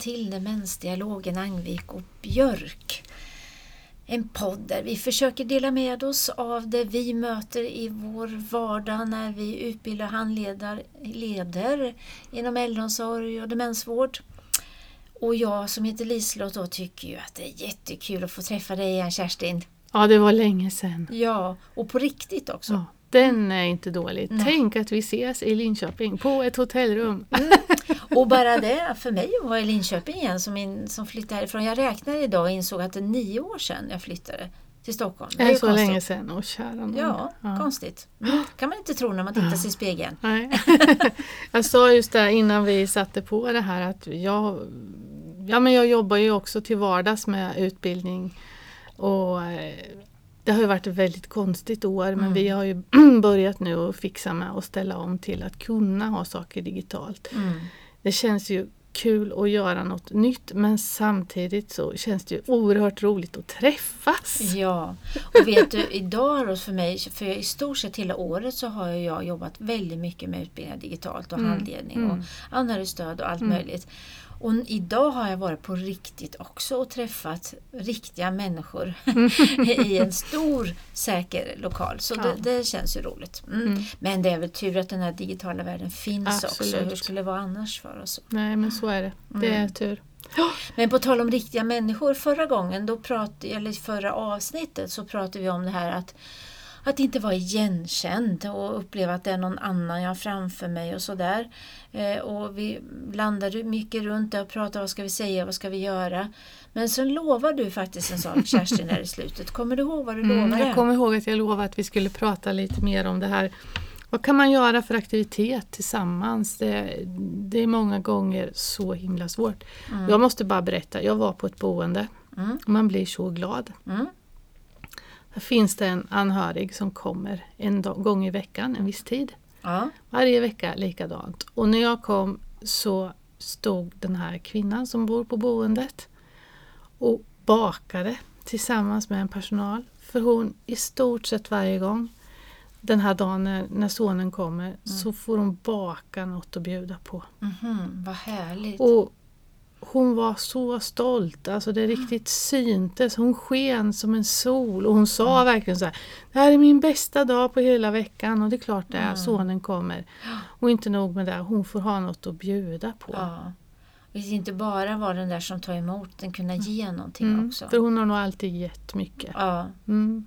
till Demensdialogen Angvik och Björk. En podd där vi försöker dela med oss av det vi möter i vår vardag när vi utbildar handledare leder inom äldreomsorg och demensvård. Och jag som heter Liselott då tycker ju att det är jättekul att få träffa dig igen Kerstin. Ja, det var länge sedan. Ja, och på riktigt också. Ja, den är inte dålig. Nej. Tänk att vi ses i Linköping på ett hotellrum. Mm. Och bara det för mig att vara i Linköping igen som, in, som flyttade härifrån. Jag räknade idag och insåg att det är nio år sedan jag flyttade till Stockholm. Det är ju så konstigt. länge sedan. Åh, kära nån. Ja, konstigt. Mm. kan man inte tro när man tittar sig i spegeln. Nej. jag sa just det innan vi satte på det här att jag, ja, men jag jobbar ju också till vardags med utbildning och eh, det har ju varit ett väldigt konstigt år men Mm. vi har ju börjat nu att fixa med och ställa om till att kunna ha saker digitalt. Mm. Det känns ju kul att göra något nytt men samtidigt så känns det ju oerhört roligt att träffas. Ja, och vet du, idag då för mig, för i stort sett hela året så har jag jobbat väldigt mycket med utbildning digitalt och Mm, handledning och mm. anhörigstöd och allt Mm. möjligt. Och idag har jag varit på riktigt också och träffat riktiga människor i en stor säker lokal. Så Ja. det, det känns ju roligt. Mm. Mm. Men det är väl tur att den här digitala världen finns också. Absolut. Hur skulle det vara annars för oss? Nej men så är det. Det är Mm. tur. Men på tal om riktiga människor, förra gången, då prat, eller förra avsnittet så pratade vi om det här att att inte vara igenkänd och uppleva att det är någon annan jag har framför mig och sådär. Eh, och vi landade mycket runt det och pratade vad ska vi säga, vad ska vi göra. Men sen lovar du faktiskt en sak Kerstin här i slutet. Kommer du ihåg vad du Mm, lovade? jag kommer ihåg att jag lovade att vi skulle prata lite mer om det här. Vad kan man göra för aktivitet tillsammans? Det, det är många gånger så himla svårt. Mm. Jag måste bara berätta, jag var på ett boende Mm. och man blir så glad. Mm. Där finns det en anhörig som kommer en gång i veckan, en viss tid. Ja. Varje vecka likadant. Och när jag kom så stod den här kvinnan som bor på boendet och bakade tillsammans med en personal. För hon i stort sett varje gång den här dagen när, när sonen kommer så får hon baka något att bjuda på. Mhm, vad härligt. Och hon var så stolt, alltså det riktigt syntes. Hon sken som en sol och hon sa verkligen så här Det här är min bästa dag på hela veckan och det är klart det är, Mm. sonen kommer. Och inte nog med det, hon får ha något att bjuda på. Ja. Det ska inte bara vara den där som tar emot, den kunna ge någonting Mm, också. För hon har nog alltid gett mycket. Ja. Mm.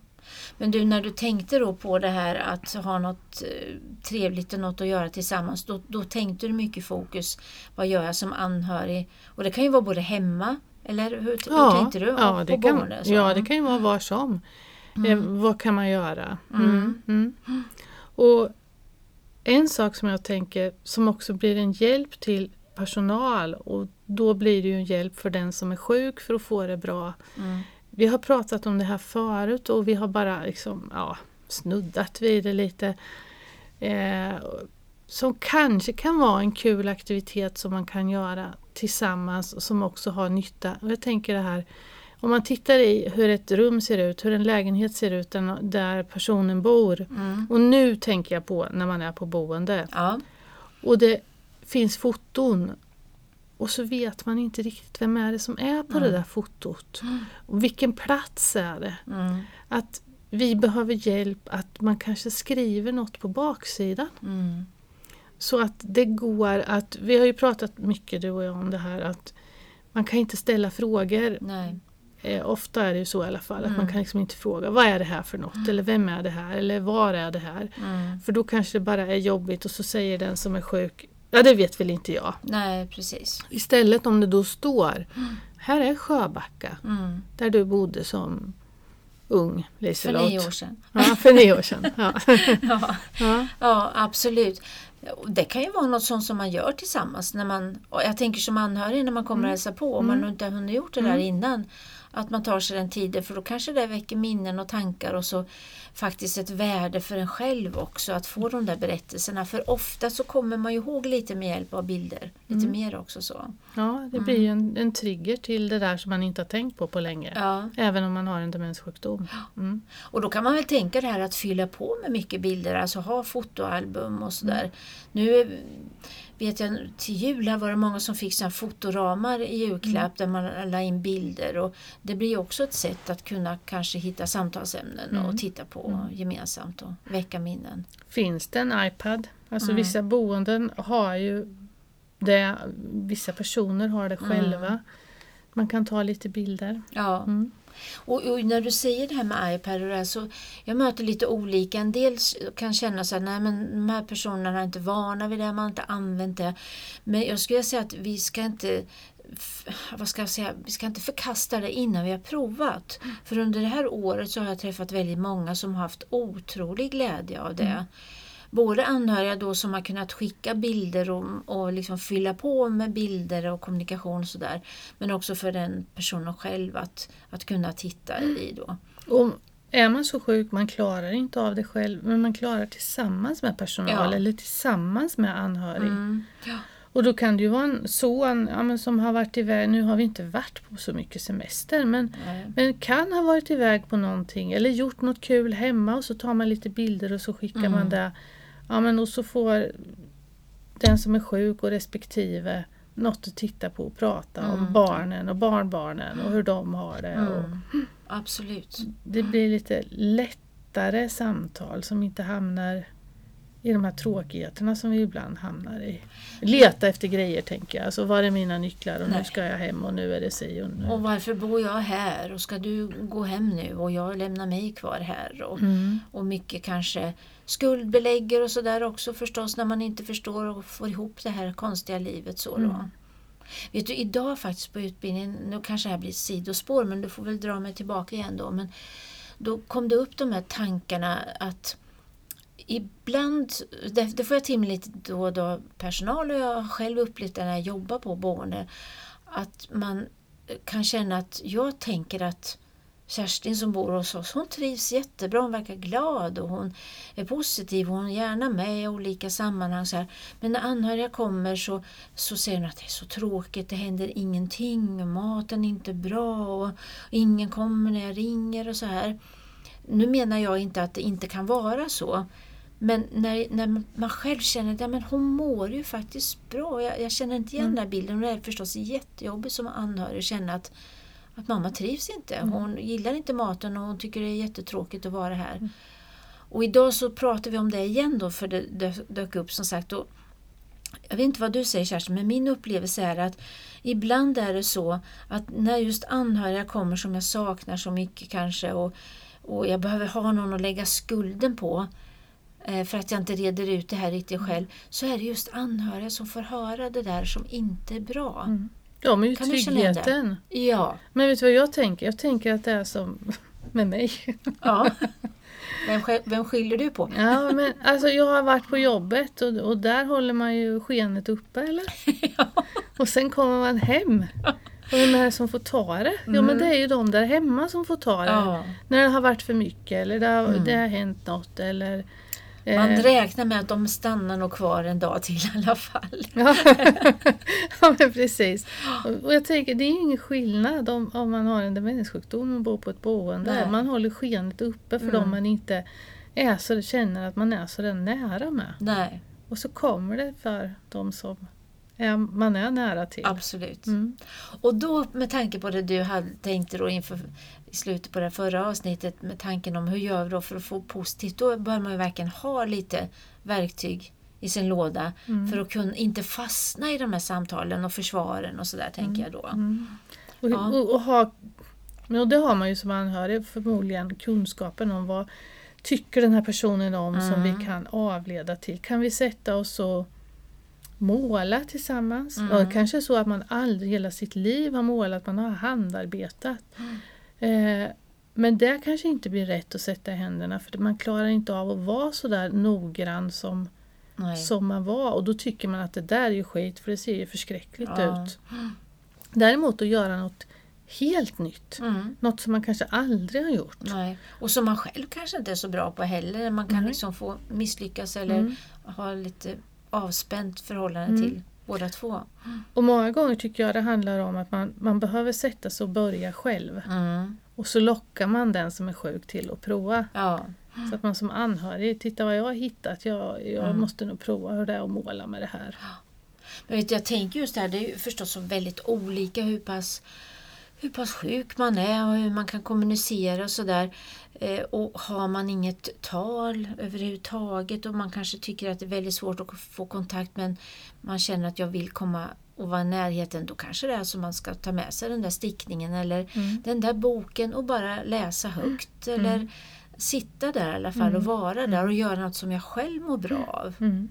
Men du, när du tänkte då på det här att ha något eh, trevligt och något att göra tillsammans, då, då tänkte du mycket fokus, vad gör jag som anhörig? Och det kan ju vara både hemma, eller hur, hur tänkte du? Ja, Och det kan, boende, ja, det kan ju vara var som. Eh, vad kan man göra? Mm. Mm. Och en sak som jag tänker som också blir en hjälp till personal och då blir det ju en hjälp för den som är sjuk för att få det bra. Mm. Vi har pratat om det här förut och vi har bara liksom, ja, snuddat vid det lite. Eh, som kanske kan vara en kul aktivitet som man kan göra tillsammans och som också har nytta. Och jag tänker det här, om man tittar i hur ett rum ser ut, hur en lägenhet ser ut där, personen bor. Mm. Och nu tänker jag på när man är på boende. Ja. Och det finns foton. Och så vet man inte riktigt vem är det som är på det där fotot. Och vilken plats är det? Mm. Att vi behöver hjälp att man kanske skriver något på baksidan. Mm. Så att det går att, vi har ju pratat mycket du och jag om det här att man kan inte ställa frågor. Eh, ofta är det ju så i alla fall att Mm. man kan liksom inte fråga vad är det här för något eller vem är det här eller var är det här. Mm. För då kanske det bara är jobbigt och så säger den som är sjuk Ja det vet väl inte jag. Nej, precis. Istället om det då står Här är Sjöbacka Mm. där du bodde som ung För Liselott. nio år sedan. Ja, för nio år sedan. Ja. Ja. Ja. Ja, absolut. Det kan ju vara något sånt som man gör tillsammans. När man, jag tänker som anhörig när man kommer och hälsar på, om man nu inte har hunnit gjort det där innan. Att man tar sig den tiden för då kanske det väcker minnen och tankar och så faktiskt ett värde för en själv också att få de där berättelserna. För ofta så kommer man ju ihåg lite med hjälp av bilder. Lite mer också så. Ja, det blir ju en, en trigger till det där som man inte har tänkt på på länge. Ja. Även om man har en demenssjukdom. Mm. Och då kan man väl tänka det här att fylla på med mycket bilder, alltså ha fotoalbum och sådär. Nu vet jag till jul var det många som fick såna fotoramar i julklapp där man la in bilder och det blir också ett sätt att kunna kanske hitta samtalsämnen och titta på gemensamt och väcka minnen. Finns det en iPad? Alltså Mm. vissa boenden har ju det, vissa personer har det själva. Man kan ta lite bilder. Ja. Mm. Och, och när du säger det här med iPad och det här, så jag möter lite olika. En del kan känna så här, nej men de här personerna är inte vana vid det, man har inte använt det. Men jag skulle säga att vi ska inte vad ska jag säga, vi ska inte förkasta det innan vi har provat. För under det här året så har jag träffat väldigt många som har haft otrolig glädje av det. Både anhöriga då som har kunnat skicka bilder och, och liksom fylla på med bilder och kommunikation och sådär. Men också för den personen själv att, att kunna titta i då. Och är man så sjuk, man klarar inte av det själv, men man klarar tillsammans med personal Ja. eller tillsammans med anhörig. Mm. Ja. Och då kan det ju vara en son ja, som har varit iväg, nu har vi inte varit på så mycket semester, men, Nej. men kan ha varit iväg på någonting eller gjort något kul hemma och så tar man lite bilder och så skickar Mm. man det. Ja, men och så får den som är sjuk och respektive något att titta på och prata om Mm. barnen och barnbarnen och hur de har det. Och Mm. Absolut. det blir lite lättare samtal som inte hamnar i de här tråkigheterna som vi ibland hamnar i. Leta efter grejer tänker jag. Alltså var är mina nycklar och nu Nej. ska jag hem och nu är det si och nu. Och varför bor jag här och ska du gå hem nu och jag lämnar mig kvar här. Och, Mm. och mycket kanske skuldbelägger och sådär också förstås när man inte förstår och får ihop det här konstiga livet. så då. Mm. Vet du, idag faktiskt på utbildningen, nu kanske det här blir sidospår men du får väl dra mig tillbaka igen då. Men då kom det upp de här tankarna att ibland, det, det får jag till mig lite då och då personal och jag har själv upplevt det när jag jobbar på boende, att man eh, kan känna att jag tänker att Kerstin som bor hos oss, hon trivs jättebra, hon verkar glad och hon är positiv och hon är gärna med i olika sammanhang. Så här. Men när anhöriga kommer så, så säger hon att det är så tråkigt, det händer ingenting, maten är inte bra och ingen kommer när jag ringer och så här. Nu menar jag inte att det inte kan vara så. Men när, när man själv känner att ja, men hon mår ju faktiskt bra. Jag, jag känner inte igen Mm. den här bilden. Och det är förstås jättejobbigt som anhörig att känna att, att mamma trivs inte. Hon gillar inte maten och hon tycker det är jättetråkigt att vara här. Och idag så pratar vi om det igen då för det dö- dök upp som sagt. Och jag vet inte vad du säger Kerstin, men min upplevelse är att ibland är det så att när just anhöriga kommer som jag saknar så mycket kanske och, och jag behöver ha någon att lägga skulden på eh, för att jag inte reder ut det här riktigt själv, så är det just anhöriga som får höra det där som inte är bra. Mm. De är ju Kan tryggheten. Ja, Men vet du vad jag tänker? Jag tänker att det är som med mig. ja. Vem, vem skyller du på? Ja, men alltså jag har varit på jobbet och, och där håller man ju skenet uppe eller? Och sen kommer man hem. Och vem är det som får ta det? Jo men det är ju de där hemma som får ta det. Ja. När det har varit för mycket eller det har, Mm. det har hänt något eller... Man eh, räknar med att de stannar nog kvar en dag till i alla fall. Ja, ja men precis. Och, jag tänker det är ingen skillnad om, om man har en demenssjukdom och bor på ett boende. Nej. Man håller skenet uppe för Mm. dem man inte är så, känner att man är så där nära med. Nej, Och så kommer det för de som man är nära till. absolut. Mm. Och då med tanke på det du hade tänkt då inför i slutet på det förra avsnittet med tanken om hur gör vi då för att få positivt, då bör man ju verkligen ha lite verktyg i sin låda Mm. för att kunna inte fastna i de här samtalen och försvaren och sådär tänker jag då. Mm. Och, Ja. och, och, ha, och det har man ju som anhörig förmodligen kunskapen om vad tycker den här personen om som Mm. vi kan avleda till. Kan vi sätta oss och måla tillsammans? Mm. Och kanske så att man aldrig hela sitt liv har målat, man har handarbetat. Mm. Eh, men det kanske inte blir rätt att sätta i händerna för man klarar inte av att vara så där noggrann som, Nej. som man var och då tycker man att det där är ju skit för det ser ju förskräckligt Ja. ut. Däremot att göra något helt nytt, Mm. något som man kanske aldrig har gjort. Nej. Och som man själv kanske inte är så bra på heller. Man kan Nej. liksom få misslyckas eller Mm. ha lite avspänt förhållande Mm. till. båda två. Och många gånger tycker jag det handlar om att man, man behöver sätta sig och börja själv. Mm. Och så lockar man den som är sjuk till att prova. Ja. Så att man som anhörig, titta vad jag har hittat, jag, jag Mm. måste nog prova hur det är att måla med det här. Men vet, jag tänker just det här, det är ju förstås så väldigt olika hur pass, hur pass sjuk man är och hur man kan kommunicera och sådär. Eh, och har man inget tal överhuvudtaget och man kanske tycker att det är väldigt svårt att få kontakt men man känner att jag vill komma och vara i närheten, då kanske det är så man ska ta med sig den där stickningen eller Mm. den där boken och bara läsa högt eller sitta där i alla fall Mm. och vara där och göra något som jag själv mår bra av. Mm.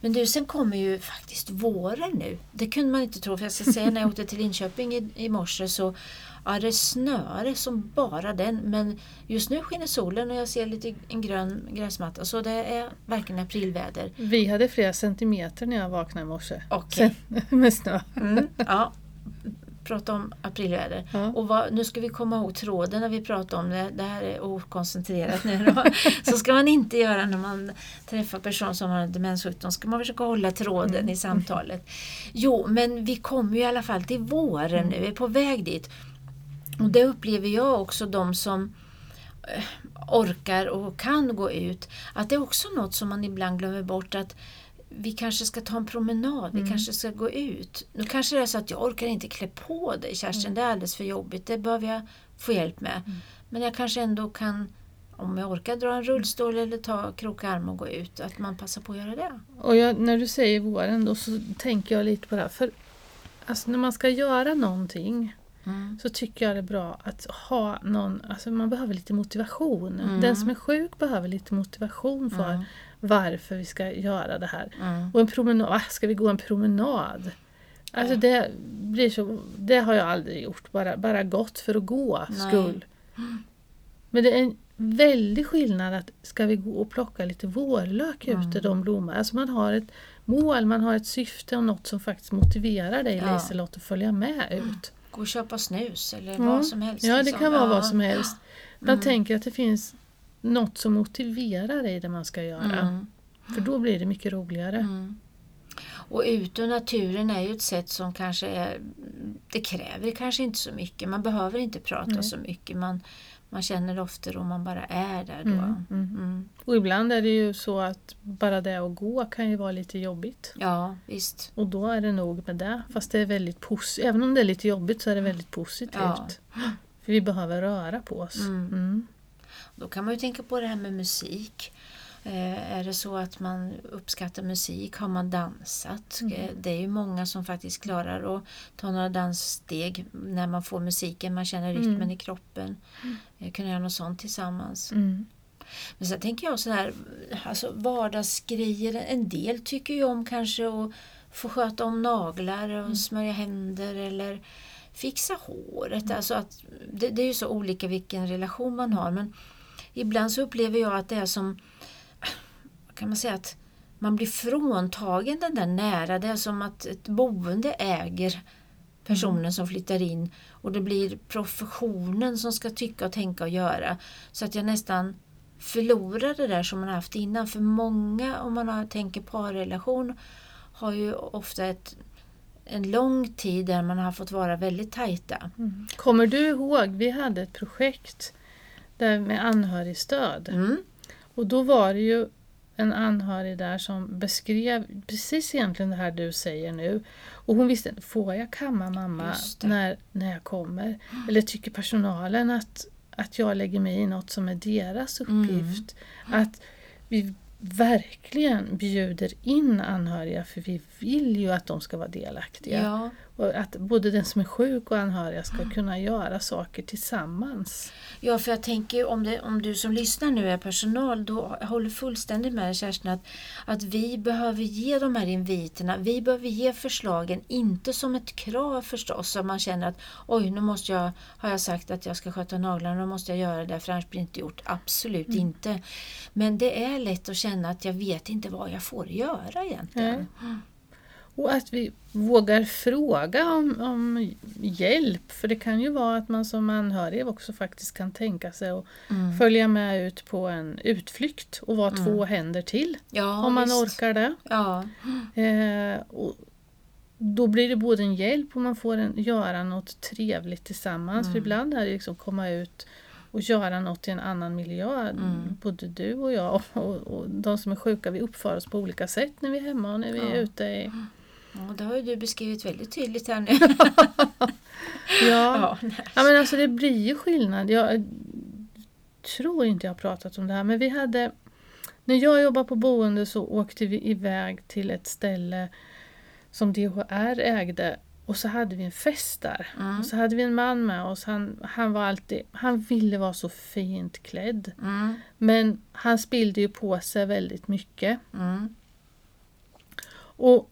Men du, sen kommer ju faktiskt våren nu. Det kunde man inte tro. För jag ska säga när jag åkte till Linköping i, i morse så ja, det snöre som bara den. Men just nu skiner solen och jag ser lite en grön gräsmatta. Så det är verkligen aprilväder. Vi hade flera centimeter när jag vaknade i morse. Okej. Sen- Med snö. Mm, ja, prata om aprilväder. Ja. Och vad, nu ska vi komma ihåg tråden när vi pratar om det. Det här är okoncentrerat nu då. Så ska man inte göra när man träffar personer som har en demenssjukdom. ska man försöka hålla tråden i samtalet. Jo, men vi kommer ju i alla fall till våren nu. Vi är på väg dit. Och det upplever jag också de som eh, orkar och kan gå ut. Att det är också något som man ibland glömmer bort att vi kanske ska ta en promenad, vi kanske ska gå ut. Nu kanske det är så att jag orkar inte klä på dig Kerstin, det är alldeles för jobbigt, det behöver jag få hjälp med. Men jag kanske ändå kan, om jag orkar dra en rullstol eller ta kroka arm och gå ut, att man passar på att göra det. Och jag, när du säger våren då så tänker jag lite på det här. För alltså, när man ska göra någonting Mm. så tycker jag det är bra att ha någon, alltså man behöver lite motivation. Mm. Den som är sjuk behöver lite motivation för Mm. Varför vi ska göra det här. Mm. Och en promenad, ska vi gå en promenad? Alltså det, blir så, det har jag aldrig gjort, bara, bara gått för att gå Nej. skull. Men det är en väldig skillnad att ska vi gå och plocka lite vårlök Mm. ute, de blommor. Alltså man har ett mål, man har ett syfte och något som faktiskt motiverar dig Ja. Liselott att följa med ut. Gå och köpa snus eller Ja. vad som helst. Ja, det liksom. kan vara Ja. vad som helst. Man Mm. tänker att det finns något som motiverar dig det man ska göra. Mm. För då blir det mycket roligare. Mm. Och ut och naturen är ju ett sätt som kanske är, det kräver kanske inte så mycket. Man behöver inte prata Nej. så mycket. Man, man känner ofta om man bara är där då. Mm, mm. Mm. Och ibland är det ju så att bara det att gå kan ju vara lite jobbigt. Ja, visst. Och då är det nog med det. Fast det är väldigt positivt. Även om det är lite jobbigt så är det väldigt positivt. Ja. För vi behöver röra på oss. Mm. Mm. Då kan man ju tänka på det här med musik. Eh, är det så att man uppskattar musik? Har man dansat? Mm. Eh, det är ju många som faktiskt klarar att ta några danssteg när man får musiken, man känner rytmen Mm. i kroppen. Eh, kunna göra något sånt tillsammans. Mm. Men sen tänker jag sådär, alltså vardagsgrejer. En del tycker ju om kanske att få sköta om naglar och Mm. smörja händer eller fixa håret. Alltså att, det, det är ju så olika vilken relation man har men ibland så upplever jag att det är som, kan man säga, att man blir fråntagen den där nära. Det är som att ett boende äger personen som flyttar in och det blir professionen som ska tycka och tänka och göra. Så att jag nästan förlorar det där som man har haft innan. För många, om man har, tänker parrelation, har ju ofta ett, en lång tid där man har fått vara väldigt tajta. Mm. Kommer du ihåg, vi hade ett projekt där med anhörigstöd. Mm. Och då var det ju en anhörig där som beskrev precis egentligen det här du säger nu. Och hon visste, får jag kamma mamma det. när, när jag kommer? Eller tycker personalen att, att jag lägger mig i något som är deras Mm. uppgift? Att vi verkligen bjuder in anhöriga för vi vill ju att de ska vara delaktiga. Ja. Och att både den som är sjuk och anhöriga ska kunna göra saker tillsammans. Ja, för jag tänker om, det, om du som lyssnar nu är personal, då håller fullständigt med Kerstin att, att vi behöver ge de här inviterna, vi behöver ge förslagen, inte som ett krav förstås, så man känner att oj, nu måste jag, har jag sagt att jag ska sköta naglarna, nu måste jag göra det för annars blir det inte gjort. Absolut inte. Men det är lätt att känna att jag vet inte vad jag får göra egentligen. Och att vi vågar fråga om, om hjälp. För det kan ju vara att man som anhörig också faktiskt kan tänka sig att Mm. följa med ut på en utflykt och vara Mm. två händer till. Ja, om man visst. orkar det. Ja. Eh, och då blir det både en hjälp och man får en, göra något trevligt tillsammans. För Mm. ibland är det liksom komma ut och göra något i en annan miljö. Mm. Både du och jag och, och de som är sjuka, vi uppför oss på olika sätt när vi är hemma och när vi är Ja. ute i... Ja, det har ju du beskrivit väldigt tydligt här nu. Ja, ja. men alltså det blir ju skillnad. Jag tror inte jag har pratat om det här men vi hade När jag jobbade på boende så åkte vi iväg till ett ställe som DHR ägde och så hade vi en fest där. Mm. Och så hade vi en man med oss. Han, han var alltid, han ville vara så fint klädd. Mm. Men han spillde ju på sig väldigt mycket. Mm. Och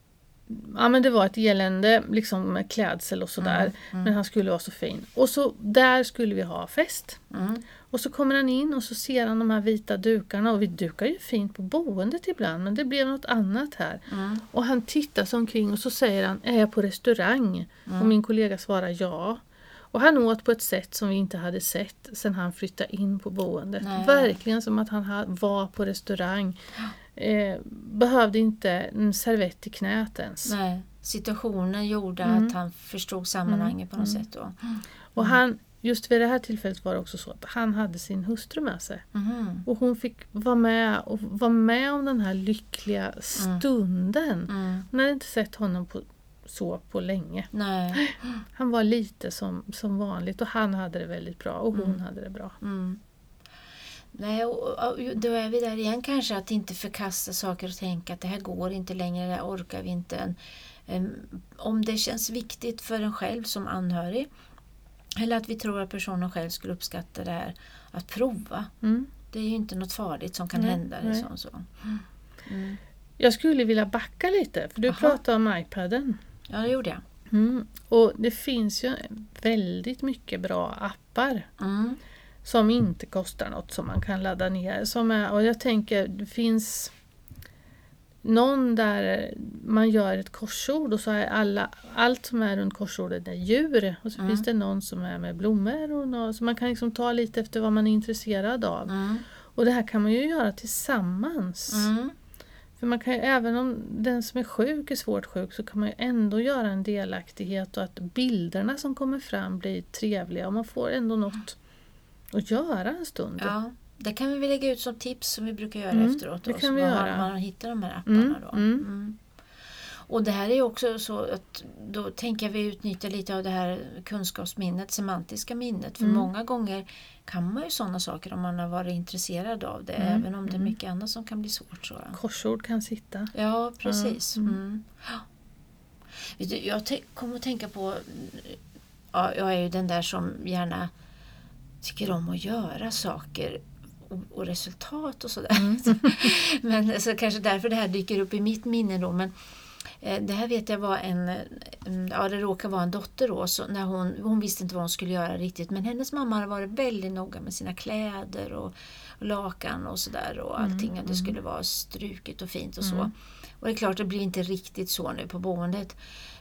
ja, men Det var ett elände liksom med klädsel och sådär. Mm, mm. Men han skulle vara så fin. Och så där skulle vi ha fest. Mm. Och så kommer han in och så ser han de här vita dukarna och vi dukar ju fint på boendet ibland men det blev något annat här. Mm. Och han tittar sig omkring och så säger han, är jag på restaurang? Mm. Och min kollega svarar ja. Och han åt på ett sätt som vi inte hade sett sedan han flyttade in på boendet. Nej. Verkligen som att han ha- var på restaurang. Eh, behövde inte en servett i knät ens. Nej. Situationen gjorde Mm. att han förstod sammanhanget på något Mm. sätt. Då. Och han, just vid det här tillfället var det också så att han hade sin hustru med sig. Mhm. Och hon fick vara med och vara med om den här lyckliga stunden. Mm. Hon hade inte sett honom på, så på länge. Nej. Han var lite som, som vanligt och han hade det väldigt bra och hon Mm. hade det bra. Mm. Nej, och, och, då är vi där igen kanske att inte förkasta saker och tänka att det här går inte längre, det här orkar vi inte. Om det känns viktigt för en själv som anhörig eller att vi tror att personen själv skulle uppskatta det här, att prova. Mm. Det är ju inte något farligt som kan Nej, hända. nej. Liksom, så. Mm. Jag skulle vilja backa lite för du Aha. pratade om iPaden. Ja, det gjorde jag. Mm. Och det finns ju väldigt mycket bra appar Mm. som inte kostar något som man kan ladda ner. Som är, och jag tänker, det finns någon där man gör ett korsord och så är alla, allt som är runt korsordet är djur. Och så Mm. finns det någon som är med blommor. Och någon, så man kan liksom ta lite efter vad man är intresserad av. Mm. Och det här kan man ju göra tillsammans. Mm. För man kan ju, även om den som är sjuk är svårt sjuk så kan man ju ändå göra en delaktighet och att bilderna som kommer fram blir trevliga och man får ändå något att göra en stund. Ja, det kan vi lägga ut som tips som vi brukar göra Mm, efteråt. det då, kan så vi man, göra. Man hittar de här apparna Mm, då. mm. Och det här är också så att då tänker jag vi utnyttja lite av det här kunskapsminnet, semantiska minnet. För Mm. många gånger kan man ju sådana saker om man har varit intresserad av det. Mm, Även om det är mm. mycket annat som kan bli svårt. Så. Korsord kan sitta. Ja, precis. Mm. Mm. Du, jag kommer att tänka på, ja, jag är ju den där som gärna tycker om att göra saker och, resultat och sådär. Mm. men så kanske därför det här dyker upp i mitt minne då. Men det här vet jag var en, en ja det råkar vara en dotter då, så när hon, hon visste inte vad hon skulle göra riktigt men hennes mamma hade varit väldigt noga med sina kläder och, och lakan och sådär och Mm, allting att det mm. skulle vara struket och fint och så. Mm. Och det är klart, det blir inte riktigt så nu på boendet.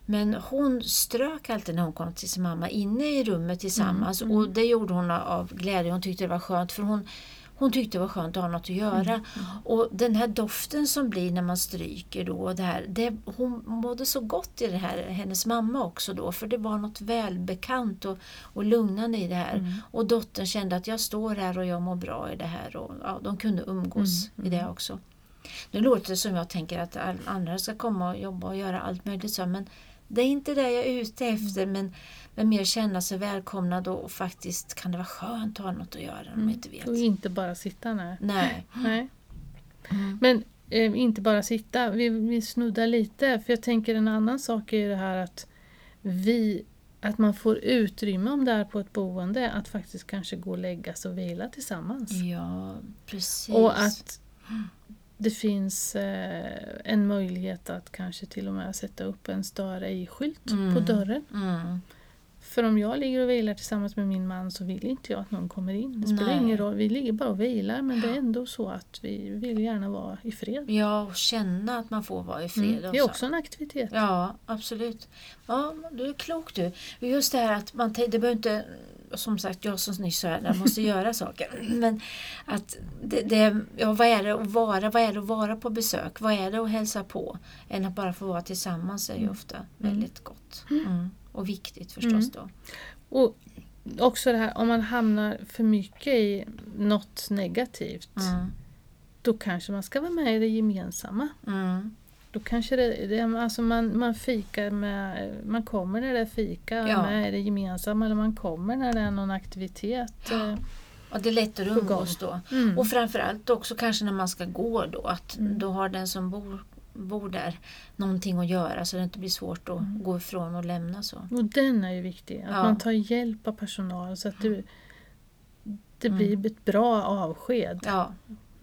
Men hon strök alltid när hon kom till sin mamma inne i rummet tillsammans Mm, mm. och det gjorde hon av glädje. Hon tyckte det var skönt för hon, hon tyckte det var skönt att ha något att göra. Mm, Och den här doften som blir när man stryker då, det här, det, hon mådde så gott i det här, hennes mamma också då, för det var något välbekant och, och lugnande i det här. Mm. Och dottern kände att jag står här och jag mår bra i det här och ja, de kunde umgås Mm, i det också. Nu låter det som jag tänker att andra ska komma och jobba och göra allt möjligt så, men det är inte det jag är ute efter, men, men mer känna sig välkomnad och, och faktiskt kan det vara skönt att ha något att göra om man inte vet. Och inte bara sitta ner. Nej. Nej. Mm. Men eh, inte bara sitta, vi, vi snuddar lite för jag tänker en annan sak är ju det här att vi att man får utrymme om det är på ett boende att faktiskt kanske gå och lägga sig och vila tillsammans. Ja, precis. Och att det finns eh, en möjlighet att kanske till och med sätta upp en stör ej-skylt Mm. på dörren. Mm. För om jag ligger och vilar tillsammans med min man så vill inte jag att någon kommer in. Det spelar Nej. ingen roll, vi ligger bara och vilar men det är ändå så att vi vill gärna vara i fred. Ja, och känna att man får vara i fred Mm. Det är också en aktivitet. Ja, absolut. Ja, du är klok du. Just det här att man det behöver inte, som sagt, jag som nyss sa, jag måste göra saker. Men att det, det, ja, vad är det att vara? Vad är det att vara på besök? Vad är det att hälsa på? Än att bara få vara tillsammans är ju ofta väldigt gott. Mm. Och viktigt förstås då. Och också det här om man hamnar för mycket i något negativt Mm. då kanske man ska vara med i det gemensamma. Mm. Då kanske det, det, alltså man, man fikar med, man kommer när det är fika Ja. med i det gemensamma eller man kommer när det är någon aktivitet. eh, Och det är lättare att umgås då. Mm. Och framförallt också kanske när man ska gå då, att Mm. då har den som bor, bor där någonting att göra så det inte blir svårt att Mm. gå ifrån och lämna så. Och den är ju viktig, att Ja. man tar hjälp av personal så att det, det Mm. blir ett bra avsked. Ja.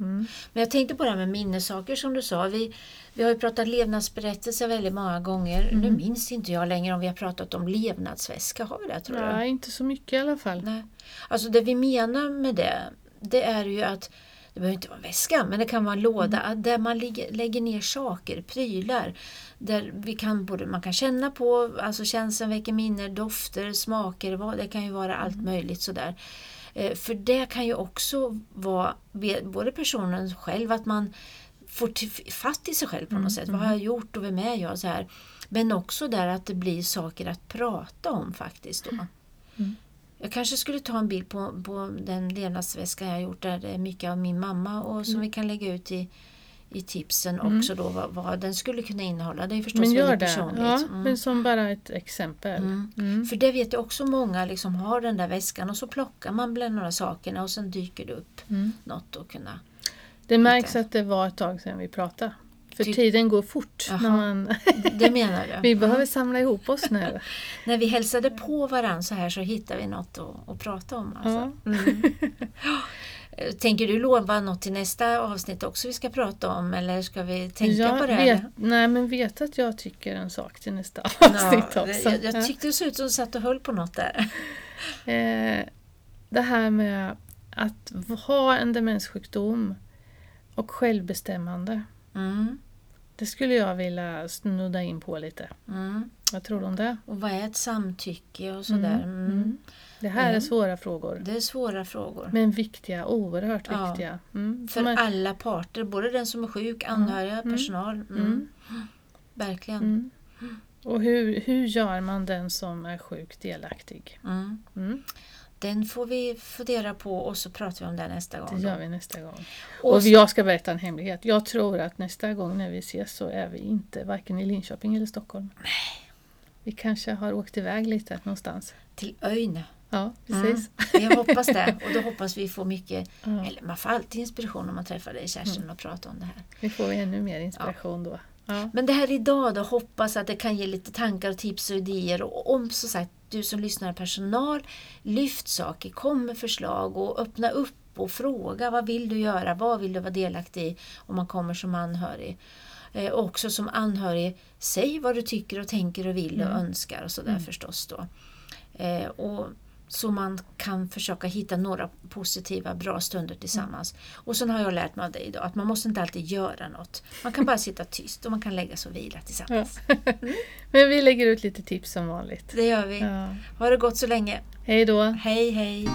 Mm. Men jag tänkte på det här med minnessaker som du sa. Vi, vi har ju pratat levnadsberättelser väldigt många gånger. Mm. Nu minns inte jag längre om vi har pratat om levnadsväska. Har vi det tror du? Nej, inte så mycket i alla fall. Nej. Alltså det vi menar med det, det är ju att det behöver inte vara en väska, men det kan vara en låda Mm. där man lägger ner saker, prylar. Där vi kan både, man kan känna på, alltså känslan väcker minnen, dofter, smaker, vad, det kan ju vara allt Mm. möjligt sådär. Eh, För det kan ju också vara både personen själv, att man får fatt i sig själv på Mm, något sätt. Vad har jag gjort och vem är jag? Så här. Men också där att det blir saker att prata om faktiskt. Då. Mm. Jag kanske skulle ta en bild på, på den levnadsväska jag har gjort där det är mycket av min mamma och som Mm. vi kan lägga ut i, i tipsen också då vad, vad den skulle kunna innehålla. Det är förstås Men gör väldigt det. personligt. Ja, Mm. Men som bara ett exempel. Mm. Mm. För det vet jag också många liksom har den där väskan och så plockar man bland några sakerna och sen dyker det upp Mm. något att kunna... Det märks att det var ett tag sedan vi pratade. För Ty- tiden går fort. När man, Det menar du? vi behöver samla ihop oss nu. När vi hälsade på varandra så här så hittar vi något att, att prata om. Alltså. Ja. Mm. Tänker du lova något till nästa avsnitt också vi ska prata om eller ska vi tänka jag på det? vet, nej men vet att jag tycker en sak till nästa Ja, avsnitt också. jag, jag tyckte det såg ut som du satt och höll på något där. Eh, det här med att ha en demenssjukdom och självbestämmande. Mm, Det skulle jag vilja snudda in på lite. mm. Vad tror du om det? Och vad är ett samtycke och sådär? Mm, Mm. mm. Det här är Mm. svåra frågor. Det är svåra frågor. Men viktiga, oerhört Ja. viktiga. Mm. För Man- alla parter, både den som är sjuk, anhöriga, personal. Verkligen. Och hur, hur gör man den som är sjuk delaktig? Mm. Mm. Den får vi fundera på och så pratar vi om det nästa gång. Det gör vi nästa gång. Och Och jag ska berätta en hemlighet. Jag tror att nästa gång när vi ses så är vi inte varken i Linköping eller Stockholm. Vi kanske har åkt iväg lite någonstans. Till Öjne. Ja, precis. Mm. Jag hoppas det. Och då hoppas vi får mycket, Ja, eller man får alltid inspiration om man träffar dig Kerstin och pratar om det här. vi får ännu mer inspiration då. Ja. Men det här idag då, hoppas att det kan ge lite tankar och tips och idéer. Och om så sagt, du som lyssnar personal, lyft saker, kom med förslag och öppna upp och fråga vad vill du göra, vad vill du vara delaktig i om man kommer som anhörig. Eh, också som anhörig, säg vad du tycker och tänker och vill och Mm. önskar och sådär Mm. förstås då. Eh, och så man kan försöka hitta några positiva, bra stunder tillsammans. Och sen har jag lärt mig av dig idag att man måste inte alltid göra något. Man kan bara sitta tyst och man kan lägga sig och vila tillsammans. Men vi lägger ut lite tips som vanligt. Det gör vi. Ja. Ha det gott så länge. Hej då! Hej hej!